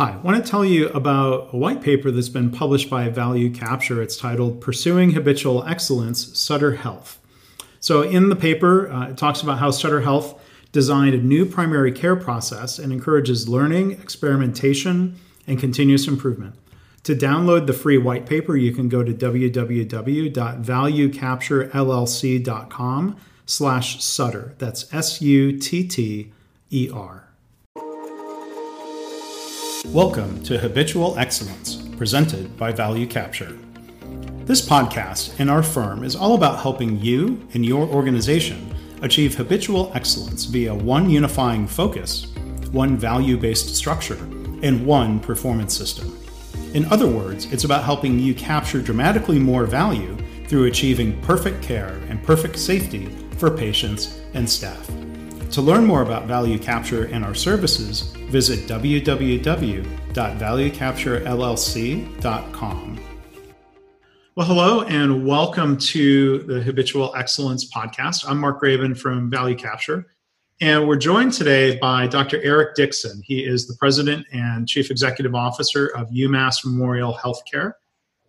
Hi, I want to tell you about a white paper that's been published by Value Capture. It's titled Pursuing Habitual Excellence Sutter Health. So, in the paper, uh, it talks about how Sutter Health designed a new primary care process and encourages learning, experimentation, and continuous improvement. To download the free white paper, you can go to www.valuecapturellc.com slash Sutter. That's S-U-T-T-E-R. Welcome to Habitual Excellence, presented by Value Capture. This podcast and our firm is all about helping you and your organization achieve habitual excellence via one unifying focus, one value based structure, and one performance system. In other words, it's about helping you capture dramatically more value through achieving perfect care and perfect safety for patients and staff. To learn more about Value Capture and our services, visit www.valuecapturellc.com. Well, hello and welcome to the Habitual Excellence Podcast. I'm Mark Graban from Value Capture, and we're joined today by Dr. Eric Dickson. He is the President and Chief Executive Officer of UMass Memorial Healthcare.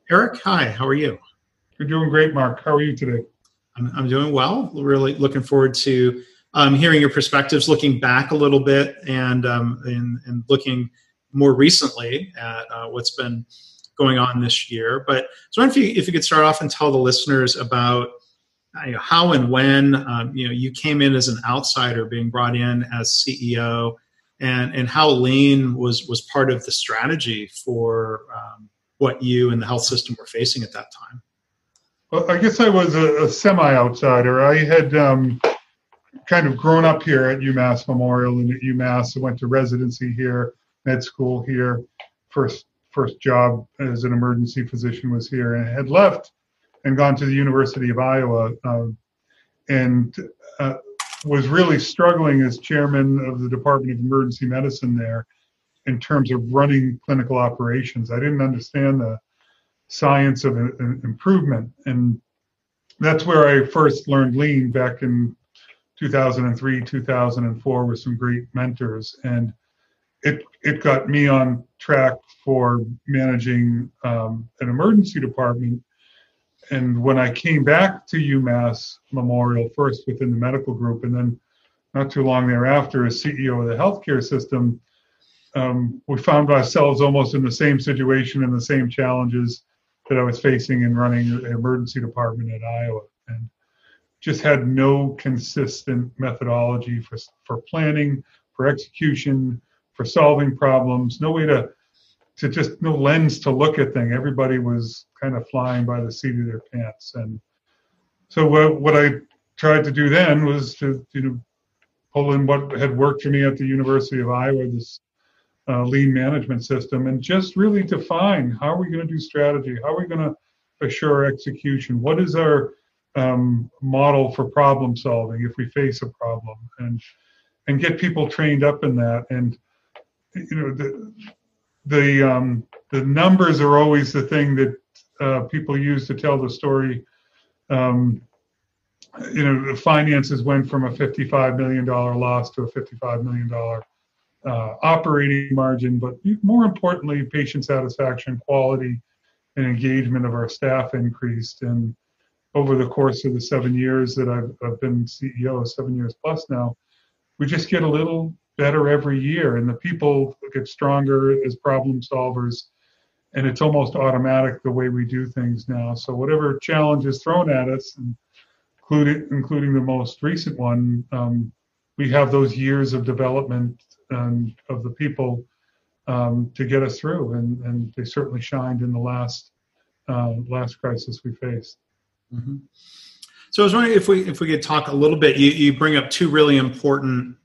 Eric, hi, how are you? You're doing great, Mark. How are you today? I'm, I'm doing well. Really looking forward to um, hearing your perspectives, looking back a little bit, and um, and, and, looking more recently at uh, what's been going on this year. But so, if you if you could start off and tell the listeners about uh, how and when um, you know you came in as an outsider, being brought in as CEO, and and how lean was was part of the strategy for um, what you and the health system were facing at that time. Well, I guess I was a, a semi outsider. I had um, kind of grown up here at UMass Memorial and at UMass. I went to residency here, med school here. First first job as an emergency physician was here, and had left and gone to the University of Iowa, uh, and uh, was really struggling as chairman of the Department of Emergency Medicine there in terms of running clinical operations. I didn't understand the science of uh, improvement, and that's where I first learned lean back in 2003, 2004 with some great mentors, and it it got me on track for managing um, an emergency department. And when I came back to UMass Memorial, first within the medical group, and then not too long thereafter as CEO of the healthcare system, um, we found ourselves almost in the same situation and the same challenges that I was facing in running an emergency department at Iowa. Just had no consistent methodology for, for planning, for execution, for solving problems, no way to to just no lens to look at things. Everybody was kind of flying by the seat of their pants. And so what, what I tried to do then was to you know pull in what had worked for me at the University of Iowa, this uh, lean management system, and just really define how are we going to do strategy, how are we going to assure execution, what is our um, model for problem solving if we face a problem and and get people trained up in that. And you know the the um, the numbers are always the thing that uh, people use to tell the story. Um, you know the finances went from a 55 million dollar loss to a 55 million dollar uh, operating margin but more importantly patient satisfaction quality and engagement of our staff increased. And over the course of the seven years that I've, I've been CEO, seven years plus now, we just get a little better every year, and the people get stronger as problem solvers, and it's almost automatic the way we do things now. So whatever challenge is thrown at us, including including the most recent one, um, we have those years of development um, of the people um, to get us through, and, and they certainly shined in the last uh, last crisis we faced. Mm-hmm. So I was wondering if we if we could talk a little bit. You, you bring up two really important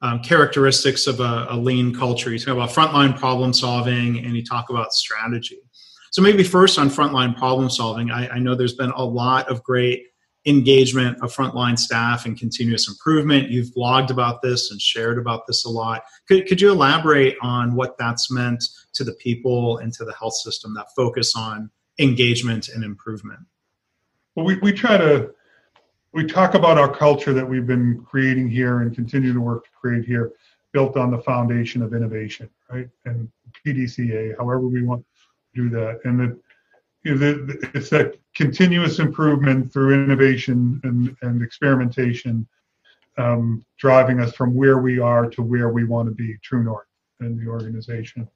um, characteristics of a, a, lean culture. You talk about frontline problem solving, and you talk about strategy. So maybe first on frontline problem solving, I, I know there's been a lot of great engagement of frontline staff and continuous improvement. You've blogged about this and shared about this a lot. Could, could you elaborate on what that's meant to the people and to the health system that focus on engagement and improvement? Well, we, we try to we talk about our culture that we've been creating here and continue to work to create here, built on the foundation of innovation, right? And PDCA, however we want to do that. And that you know, the, it's that continuous improvement through innovation and, and experimentation um, driving us from where we are to where we want to be, true north in the organization.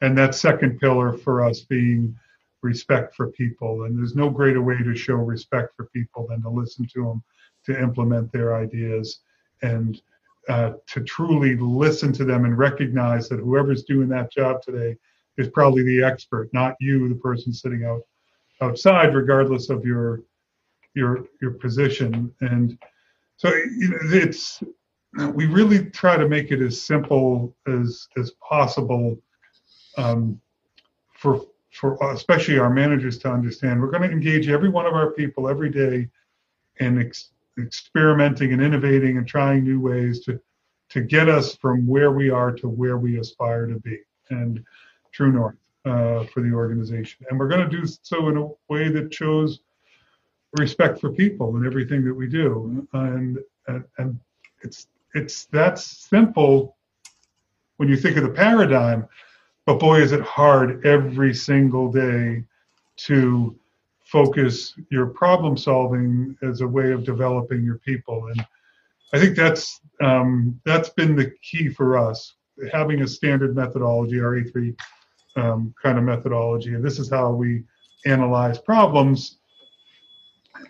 And that second pillar for us being respect for people. And there's no greater way to show respect for people than to listen to them, to implement their ideas, and uh, to truly listen to them and recognize that whoever's doing that job today is probably the expert, not you, the person sitting out outside, regardless of your your your position. And so it's we really try to make it as simple as as possible um, for for especially our managers to understand. We're going to engage every one of our people every day in ex- experimenting and innovating and trying new ways to to get us from where we are to where we aspire to be. And true north uh, for the organization. And we're going to do so in a way that shows respect for people and everything that we do. And, and, and it's, it's that simple when you think of the paradigm, but boy, is it hard every single day to focus your problem solving as a way of developing your people. And I think that's um, that's been the key for us, having a standard methodology, our E3 um, kind of methodology. And this is how we analyze problems.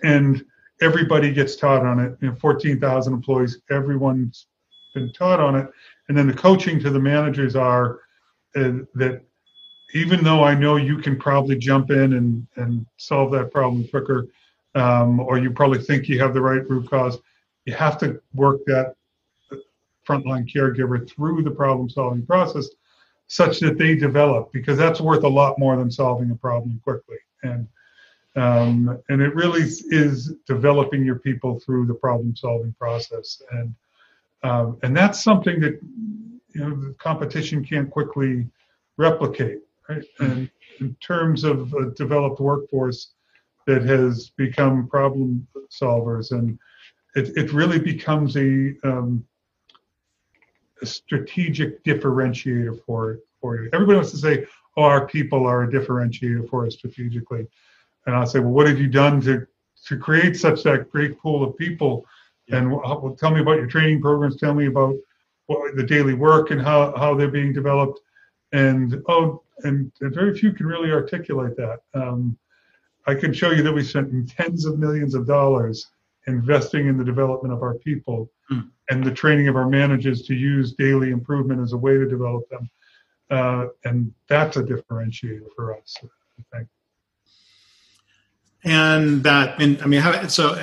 And everybody gets taught on it. You know, 14,000 employees, everyone's been taught on it. And then the coaching to the managers are uh, that even though I know you can probably jump in and, and solve that problem quicker, um, or you probably think you have the right root cause, you have to work that frontline caregiver through the problem solving process such that they develop because that's worth a lot more than solving a problem quickly. And um, and it really is developing your people through the problem solving process. And um, and that's something that you know the competition can't quickly replicate right and in terms of a developed workforce that has become problem solvers and it, it really becomes a um, a strategic differentiator for for you. Everybody wants to say, "Oh, our people are a differentiator for us strategically," and I'll say, "Well, what have you done to to create such that great pool of people?" Yeah. And well, tell me about your training programs. Tell me about what, the daily work and how how they're being developed. And oh, and, and very few can really articulate that. Um, I can show you that we spent tens of millions of dollars investing in the development of our people mm. and the training of our managers to use daily improvement as a way to develop them. Uh, and that's a differentiator for us, I think. And that, and I mean, how, so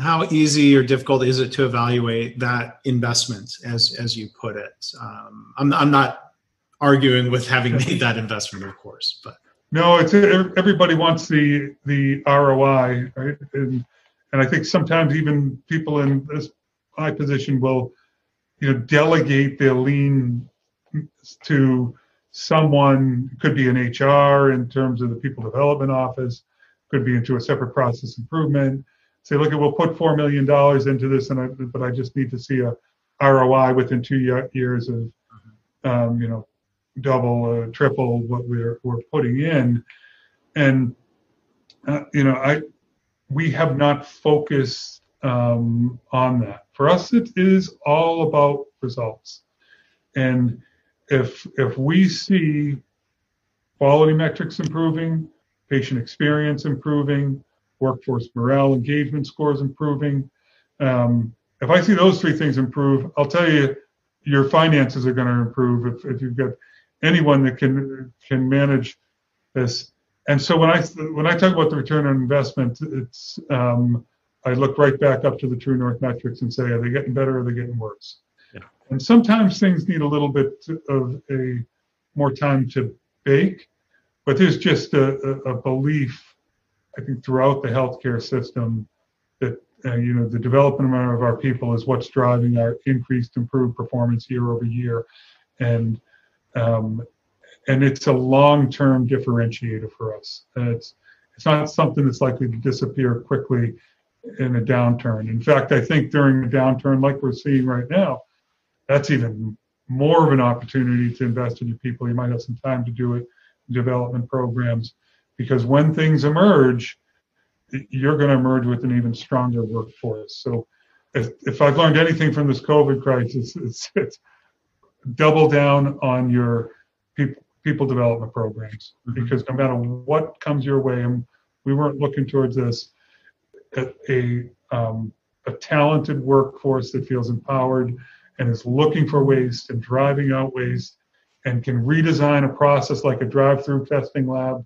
how easy or difficult is it to evaluate that investment, as as you put it? Um, I'm I'm not arguing with having made that investment, of course, but no, it's everybody wants the the ROI, right? And and I think sometimes even people in this high position will, you know, delegate their lean to someone. Could be an HR in terms of the people development office. Could be into a separate process improvement. Say, look, we'll put four million dollars into this, and I, but I just need to see a ROI within two years of, um, you know, double, uh, triple what we're we're putting in, and uh, you know, I we have not focused um, on that. For us, it is all about results. And if if we see quality metrics improving, patient experience improving, workforce morale engagement scores improving, um, if I see those three things improve, I'll tell you your finances are going to improve if, if you've got anyone that can can manage this and so when I when I talk about the return on investment, it's um, I look right back up to the True North metrics and say, are they getting better or are they getting worse? Yeah. And sometimes things need a little bit of a more time to bake, but there's just a, a, a belief, I think, throughout the healthcare system that uh, you know the development of our people is what's driving our increased improved performance year over year, and um, and it's a long-term differentiator for us. it's it's not something that's likely to disappear quickly in a downturn. In fact, I think during a downturn like we're seeing right now, that's even more of an opportunity to invest in your people. You might have some time to do it, development programs, because when things emerge, you're going to emerge with an even stronger workforce. So, if, if I've learned anything from this COVID crisis, it's, it's double down on your people people development programs mm-hmm. because no matter what comes your way, and we weren't looking towards this, a, a, um, a talented workforce that feels empowered and is looking for waste and driving out waste and can redesign a process like a drive-through testing lab.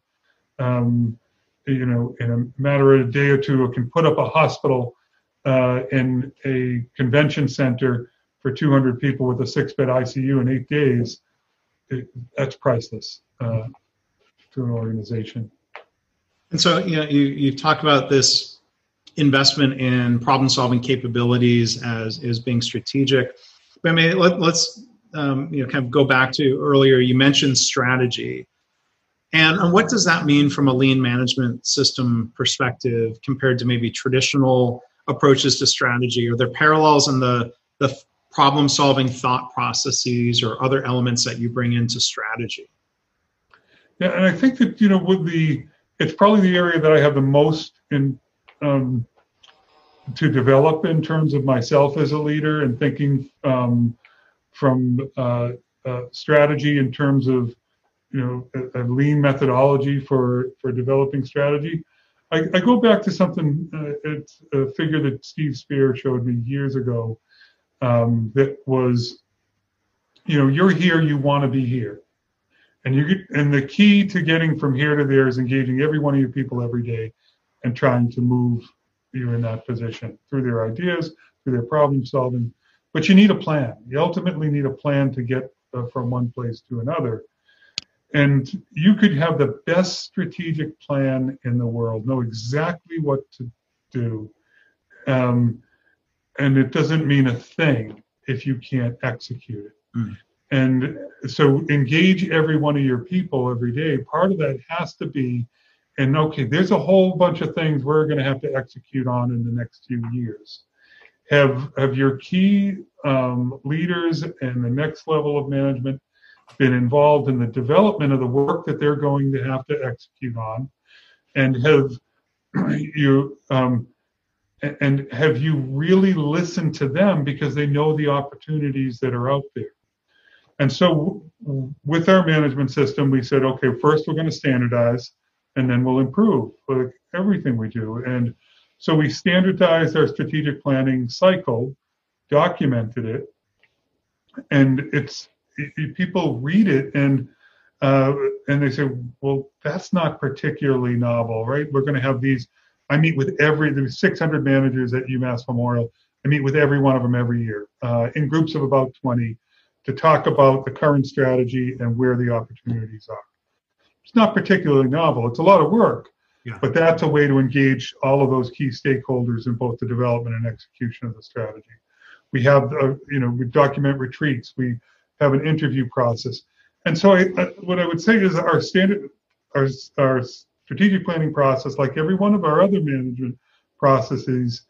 Um, you know, in a matter of a day or two, it can put up a hospital uh, in a convention center for 200 people with a six-bed ICU in eight days. It, that's priceless uh, to an organization. And so, you know, you you talked about this investment in problem-solving capabilities as as being strategic. But I mean, let, us um, you know kind of go back to earlier. You mentioned strategy, and, and what does that mean from a lean management system perspective compared to maybe traditional approaches to strategy? Are there parallels in the the problem solving thought processes or other elements that you bring into strategy? Yeah, and I think that you know with the it's probably the area that I have the most in um, to develop in terms of myself as a leader and thinking um, from uh, uh, strategy in terms of you know a, a, lean methodology for for developing strategy. I, I go back to something uh, it's a figure that Steve Spear showed me years ago um, that was you know you're here you want to be here and you get, and the key to getting from here to there is engaging every one of your people every day and trying to move you in that position through their ideas, through their problem solving. But you need a plan. You ultimately need a plan to get uh, from one place to another. And you could have the best strategic plan in the world, know exactly what to do. Um, and it doesn't mean a thing if you can't execute it. Mm. And so engage every one of your people every day. Part of that has to be, and okay, there's a whole bunch of things we're going to have to execute on in the next few years. Have have your key um, leaders and the next level of management been involved in the development of the work that they're going to have to execute on, and have you um, and have you really listened to them because they know the opportunities that are out there and so with our management system, we said, okay, first we're going to standardize and then we'll improve with everything we do. And so we standardized our strategic planning cycle, documented it, and it's it, people read it and uh, and they say, well, that's not particularly novel, right? We're going to have these. I meet with every there's 600 managers at UMass Memorial. I meet with every one of them every year uh, in groups of about 20 to talk about the current strategy and where the opportunities are. It's not particularly novel. It's a lot of work, yeah. but that's a way to engage all of those key stakeholders in both the development and execution of the strategy. We have, uh, you know, we document retreats. We have an interview process, and so I, I, what I would say is our standard, our, our strategic planning process, like every one of our other management processes,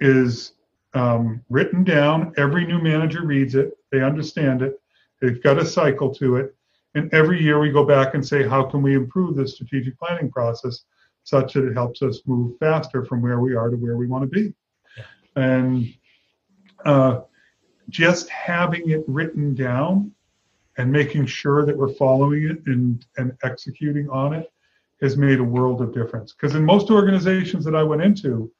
is um, written down. Every new manager reads it, they understand it, they've got a cycle to it. And every year we go back and say, how can we improve the strategic planning process such that it helps us move faster from where we are to where we want to be? And uh, just having it written down and making sure that we're following it and, and executing on it has made a world of difference. Because in most organizations that I went into,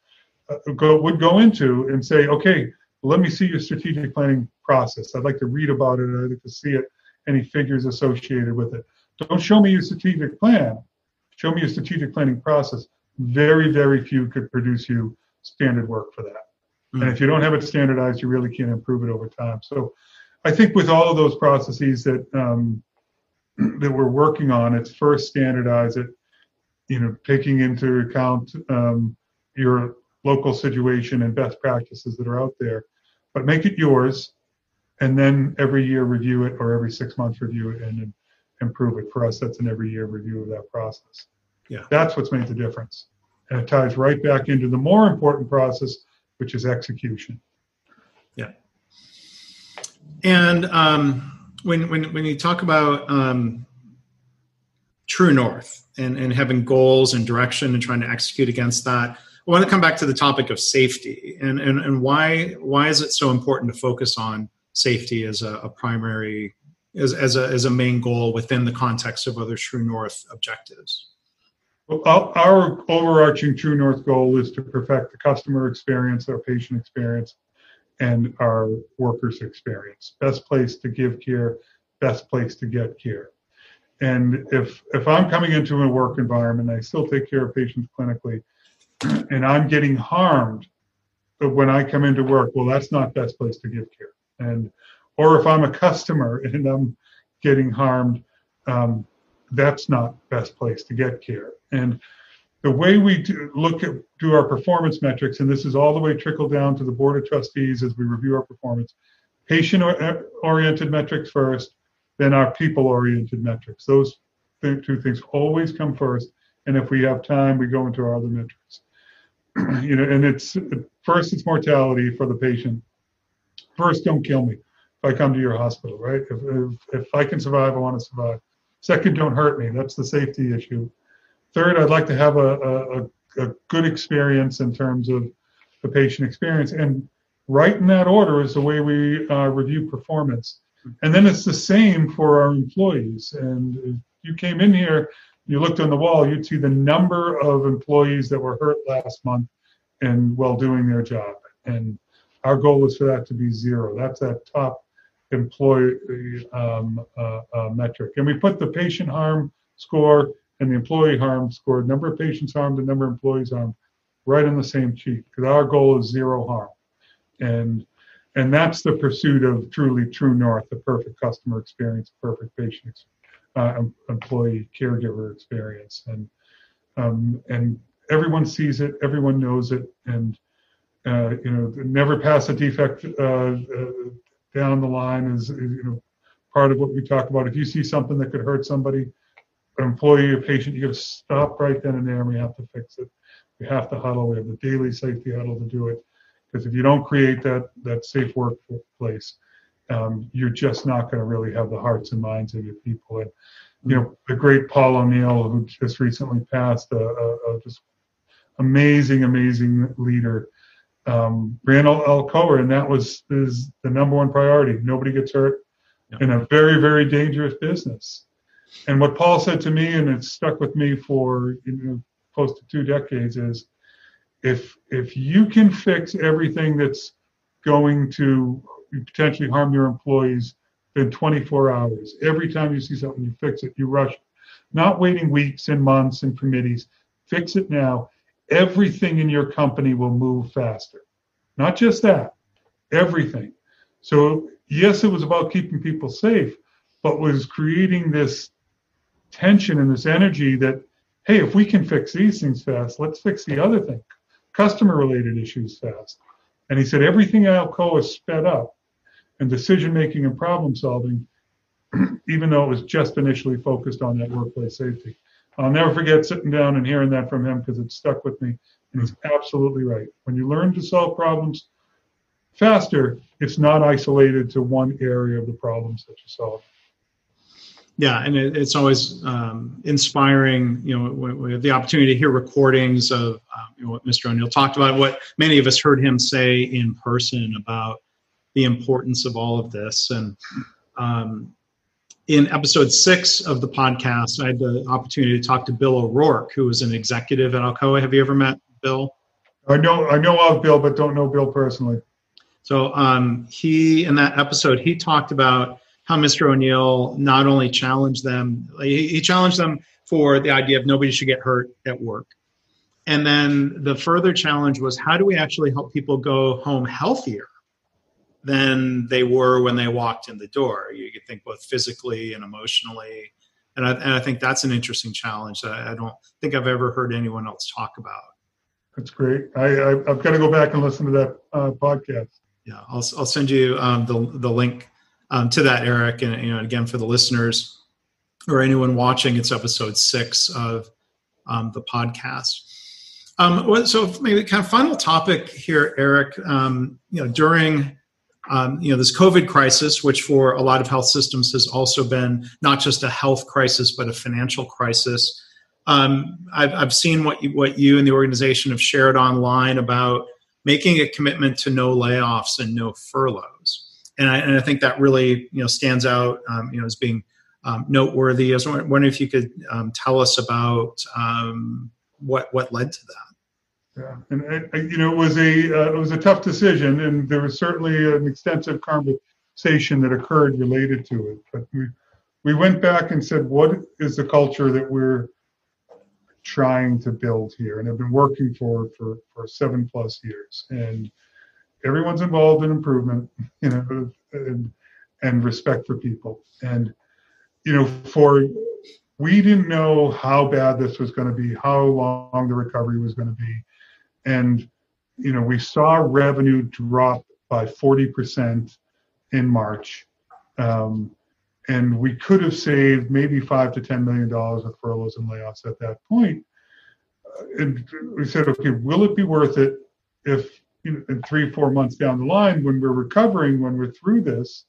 uh, go, would go into and say, okay, let me see your strategic planning process. I'd like to read about it. I'd like to see it, any figures associated with it. Don't show me your strategic plan. Show me your strategic planning process. Very, very few could produce you standard work for that. Mm-hmm. And if you don't have it standardized, you really can't improve it over time. So I think with all of those processes that um, that we're working on, it's first standardize it, you know, taking into account um, your local situation and best practices that are out there, but make it yours, and then every year review it or every six months review it and, and improve it. For us, that's an every year review of that process. Yeah, that's what's made the difference, and it ties right back into the more important process, which is execution. Yeah. And um, when, when, when you talk about um, true north and, and having goals and direction and trying to execute against that, I want to come back to the topic of safety and, and, and why, why is it so important to focus on safety as a, a primary, as, as, a, as a main goal within the context of other true north objectives? Our overarching true north goal is to perfect the customer experience, our patient experience, and our workers' experience. Best place to give care, best place to get care. And if if I'm coming into a work environment, I still take care of patients clinically, and I'm getting harmed when I come into work, well, that's not best place to give care. And or if I'm a customer and I'm getting harmed, um, that's not best place to get care. And the way we do, look at do our performance metrics, and this is all the way trickled down to the board of trustees as we review our performance. Patient oriented metrics first, then our people oriented metrics. Those two things always come first. And if we have time, we go into our other metrics. you know, and it's first it's mortality for the patient. First, don't kill me if I come to your hospital, right? If, if, if I can survive, I want to survive. Second, don't hurt me. That's the safety issue. Third, I'd like to have a, a, a good experience in terms of the patient experience. And right in that order is the way we uh, review performance. And then it's the same for our employees. And if you came in here, you looked on the wall, you'd see the number of employees that were hurt last month and while doing their job. And our goal is for that to be zero. That's that top employee um, uh, uh, metric. And we put the patient harm score and the employee harm score, number of patients harmed, the number of employees harmed, right on the same sheet. Because our goal is zero harm, and and that's the pursuit of truly true north, the perfect customer experience, perfect patient, uh, employee, caregiver experience, and um, and everyone sees it, everyone knows it, and uh, you know, never pass a defect uh, uh down the line is, is, you know part of what we talk about. If you see something that could hurt somebody, an employee or patient, you got to stop right then and there, and we have to fix it. We have to huddle. We have the daily safety huddle to do it. Because if you don't create that that safe workplace, um, you're just not going to really have the hearts and minds of your people. And you know, the great Paul O'Neill, who just recently passed, a, a, a just amazing, amazing leader, um, ran Alcoa, and that was is the number one priority. Nobody gets hurt in a very, very dangerous business. And what Paul said to me, and it's stuck with me for you know, close to two decades, is if if you can fix everything that's going to potentially harm your employees in 24 hours, every time you see something, you fix it, you rush, not waiting weeks and months and committees. Fix it now. Everything in your company will move faster. Not just that, everything. So yes, it was about keeping people safe, but was creating this tension and this energy that, hey, if we can fix these things fast, let's fix the other thing, customer related issues fast. And he said everything at Alcoa sped up and decision making and problem solving, even though it was just initially focused on that workplace safety. I'll never forget sitting down and hearing that from him because it stuck with me. And he's absolutely right. When you learn to solve problems faster, it's not isolated to one area of the problems that you solve. Yeah, and it, it's always um, inspiring. You know, we, have the opportunity to hear recordings of um, you know, what Mr. O'Neill talked about, what many of us heard him say in person about the importance of all of this. And um, in episode six of the podcast, I had the opportunity to talk to Bill O'Rourke, who was an executive at Alcoa. Have you ever met Bill? I know I know of Bill, but don't know Bill personally. So um, he in that episode he talked about how Mr. O'Neill not only challenged them, he challenged them for the idea of nobody should get hurt at work. And then the further challenge was how do we actually help people go home healthier than they were when they walked in the door? You could think both physically and emotionally. And I, and I think that's an interesting challenge that I don't think I've ever heard anyone else talk about. That's great. I, I, have got to go back and listen to that uh, podcast. Yeah, I'll, I'll send you um, the, the link um, to that, Eric. And you know, again, for the listeners or anyone watching, it's episode six of um, the podcast. Um, so maybe kind of final topic here, Eric. Um, you know, during um, you know this COVID crisis, which for a lot of health systems has also been not just a health crisis but a financial crisis. Um, I've, I've seen what you, what you and the organization have shared online about making a commitment to no layoffs and no furloughs, and I, and I think that really you know stands out um, you know as being um, noteworthy. I was wondering if you could um, tell us about um, what what led to that. Yeah, and I, you know, it was a uh, it was a tough decision, and there was certainly an extensive conversation that occurred related to it. But we we went back and said, what is the culture that we're trying to build here, and have been working for for for seven plus years, and everyone's involved in improvement, you know, and and respect for people, and you know, for we didn't know how bad this was going to be, how long the recovery was going to be and you know we saw revenue drop by 40% in March. Um, and we could have saved maybe five to ten million dollars with furloughs and layoffs at that point. Uh, and we said, okay, will it be worth it if you know, in three, four months down the line, when we're recovering, when we're through this,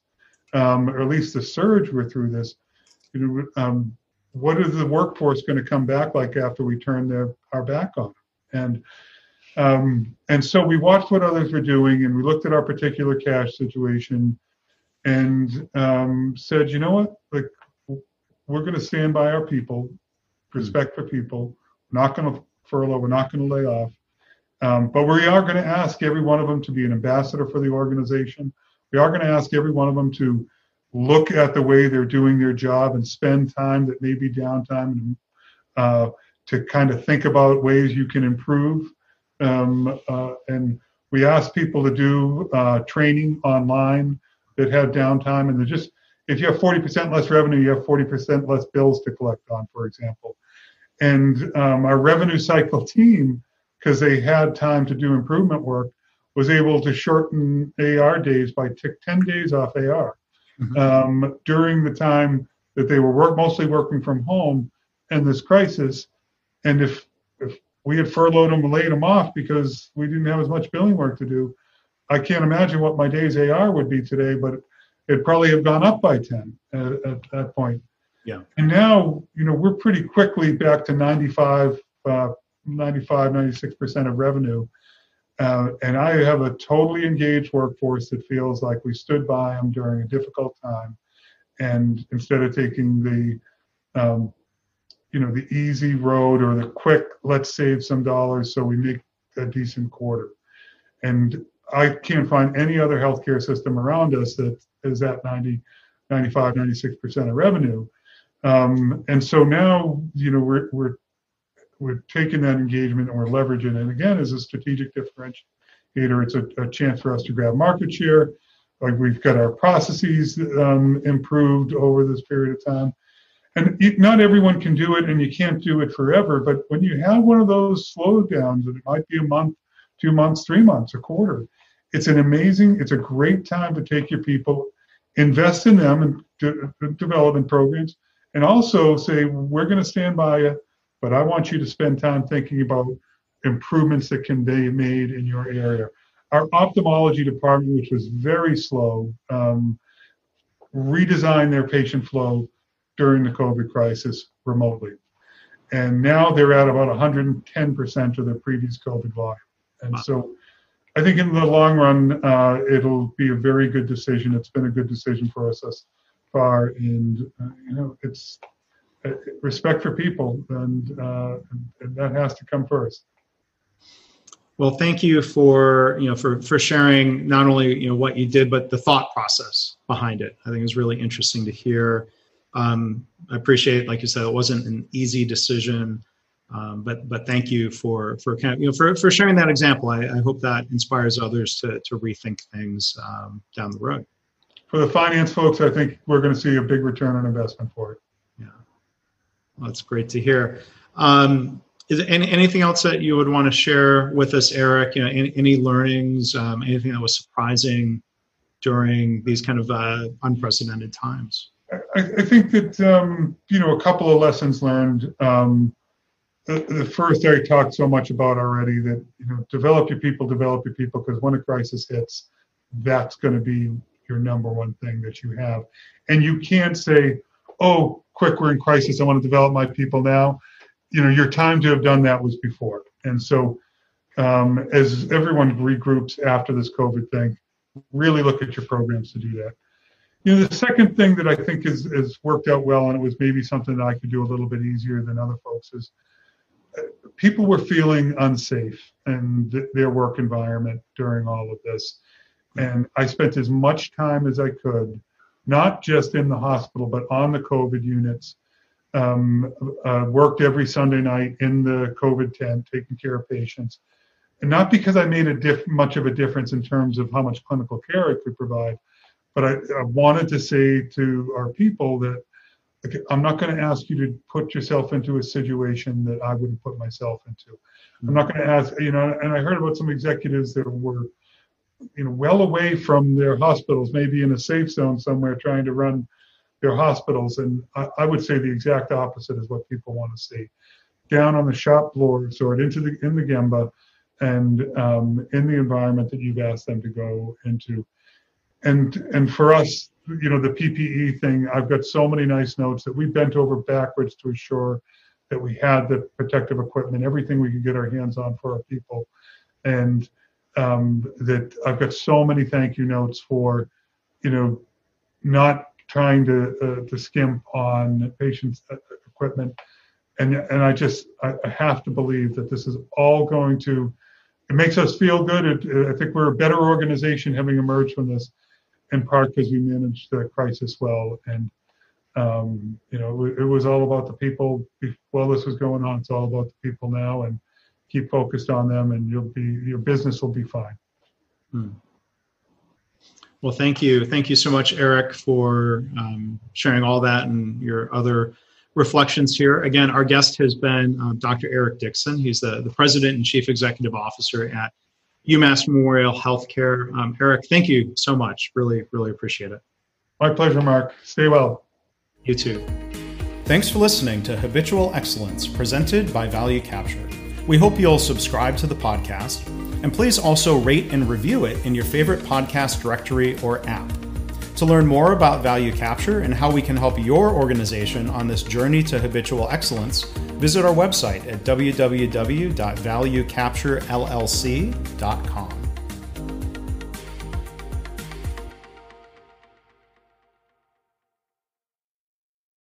um, or at least the surge, we're through this, you know, um, what is the workforce going to come back like after we turn their, our back on? And um, and so we watched what others were doing and we looked at our particular cash situation and um, said, you know what, like we're going to stand by our people, respect for people. We're not going to furlough. We're not going to lay off. Um, but we are going to ask every one of them to be an ambassador for the organization. We are going to ask every one of them to look at the way they're doing their job and spend time that may be downtime uh, to kind of think about ways you can improve. Um, uh, and we asked people to do uh, training online that had downtime, and they're just if you have 40% less revenue, you have 40% less bills to collect on, for example. And um, our revenue cycle team, because they had time to do improvement work, was able to shorten AR days by t- 10 days off AR mm-hmm. um, during the time that they were work, mostly working from home in this crisis. And if we had furloughed them and laid them off because we didn't have as much billing work to do. I can't imagine what my day's AR would be today, but it probably have gone up by 10 at, at that point. Yeah. And now, you know, we're pretty quickly back to 95, uh, 95, 96% of revenue. Uh, and I have a totally engaged workforce that feels like we stood by them during a difficult time. And instead of taking the um, you know the easy road or the quick let's save some dollars so we make a decent quarter. And i can't find any other healthcare system around us that is at 90 95 96% of revenue. Um, and so now you know we're, we're we're taking that engagement and we're leveraging it. Again as a strategic differentiator it's a, a chance for us to grab market share. Like we've got our processes um, improved over this period of time and not everyone can do it and you can't do it forever but when you have one of those slowdowns and it might be a month two months three months a quarter it's an amazing it's a great time to take your people invest in them and de- development programs and also say we're going to stand by you but i want you to spend time thinking about improvements that can be made in your area. Our ophthalmology department which was very slow um, redesigned their patient flow during the COVID crisis remotely. And now they're at about 110% of their previous COVID volume. And wow. so I think in the long run, uh, it'll be a very good decision. It's been a good decision for us thus far. And, uh, you know, it's uh, respect for people, and, uh, and that has to come first. Well, thank you for you know for for sharing not only you know what you did, but the thought process behind it. I think it was really interesting to hear um, I appreciate, like you said, it wasn't an easy decision, um, but but thank you for for kind of, you know for, for sharing that example. I, I hope that inspires others to to rethink things um, down the road. For the finance folks, I think we're going to see a big return on investment for it. Yeah, well, that's great to hear. Um, is there any, anything else that you would want to share with us, Eric? You know, any, any learnings, um, anything that was surprising during these kind of uh, unprecedented times? I, I think that um, you know a couple of lessons learned. Um, the, the, first I talked so much about already that you know develop your people, develop your people because when a crisis hits, that's going to be your number one thing that you have. And you can't say, oh, quick, we're in crisis. I want to develop my people now. You know, your time to have done that was before. And so, um, as everyone regroups after this COVID thing, really look at your programs to do that. You know, the second thing that I think is worked out well, and it was maybe something that I could do a little bit easier than other folks, is uh, people were feeling unsafe in th- their work environment during all of this. And I spent as much time as I could, not just in the hospital, but on the COVID units. Um, uh, worked every Sunday night in the COVID tent, taking care of patients. And not because I made a diff- much of a difference in terms of how much clinical care I could provide, but I, I wanted to say to our people that okay, I'm not going to ask you to put yourself into a situation that I wouldn't put myself into. I'm not going to ask, you know, and I heard about some executives that were you know, well away from their hospitals, maybe in a safe zone somewhere, trying to run their hospitals. And I, I would say the exact opposite is what people want to see: down on the shop floor, sort into the in the gemba, and um, in the environment that you've asked them to go into. And and for us, you know, the PPE thing, I've got so many nice notes that we bent over backwards to assure that we had the protective equipment, everything we could get our hands on for our people, and um, that I've got so many thank you notes for, you know, not trying to uh, to skimp on patients' uh, equipment, and and I just I, have to believe that this is all going to. It makes us feel good. It, I think we're a better organization having emerged from this, in part because we managed the crisis well. And um, you know, it, was all about the people while this was going on. It's all about the people now, and keep focused on them and you'll be your business will be fine hmm. well thank you thank you so much eric for um, sharing all that and your other reflections here again our guest has been uh, dr eric dickson he's the, the president and chief executive officer at umass memorial healthcare. Um, eric thank you so much. Really really appreciate it. My pleasure mark. Stay well. You too. Thanks for listening to habitual excellence presented by value capture. We hope you'll subscribe to the podcast, and please also rate and review it in your favorite podcast directory or app. To learn more about value capture and how we can help your organization on this journey to habitual excellence, visit our website at www.valuecapturellc.com.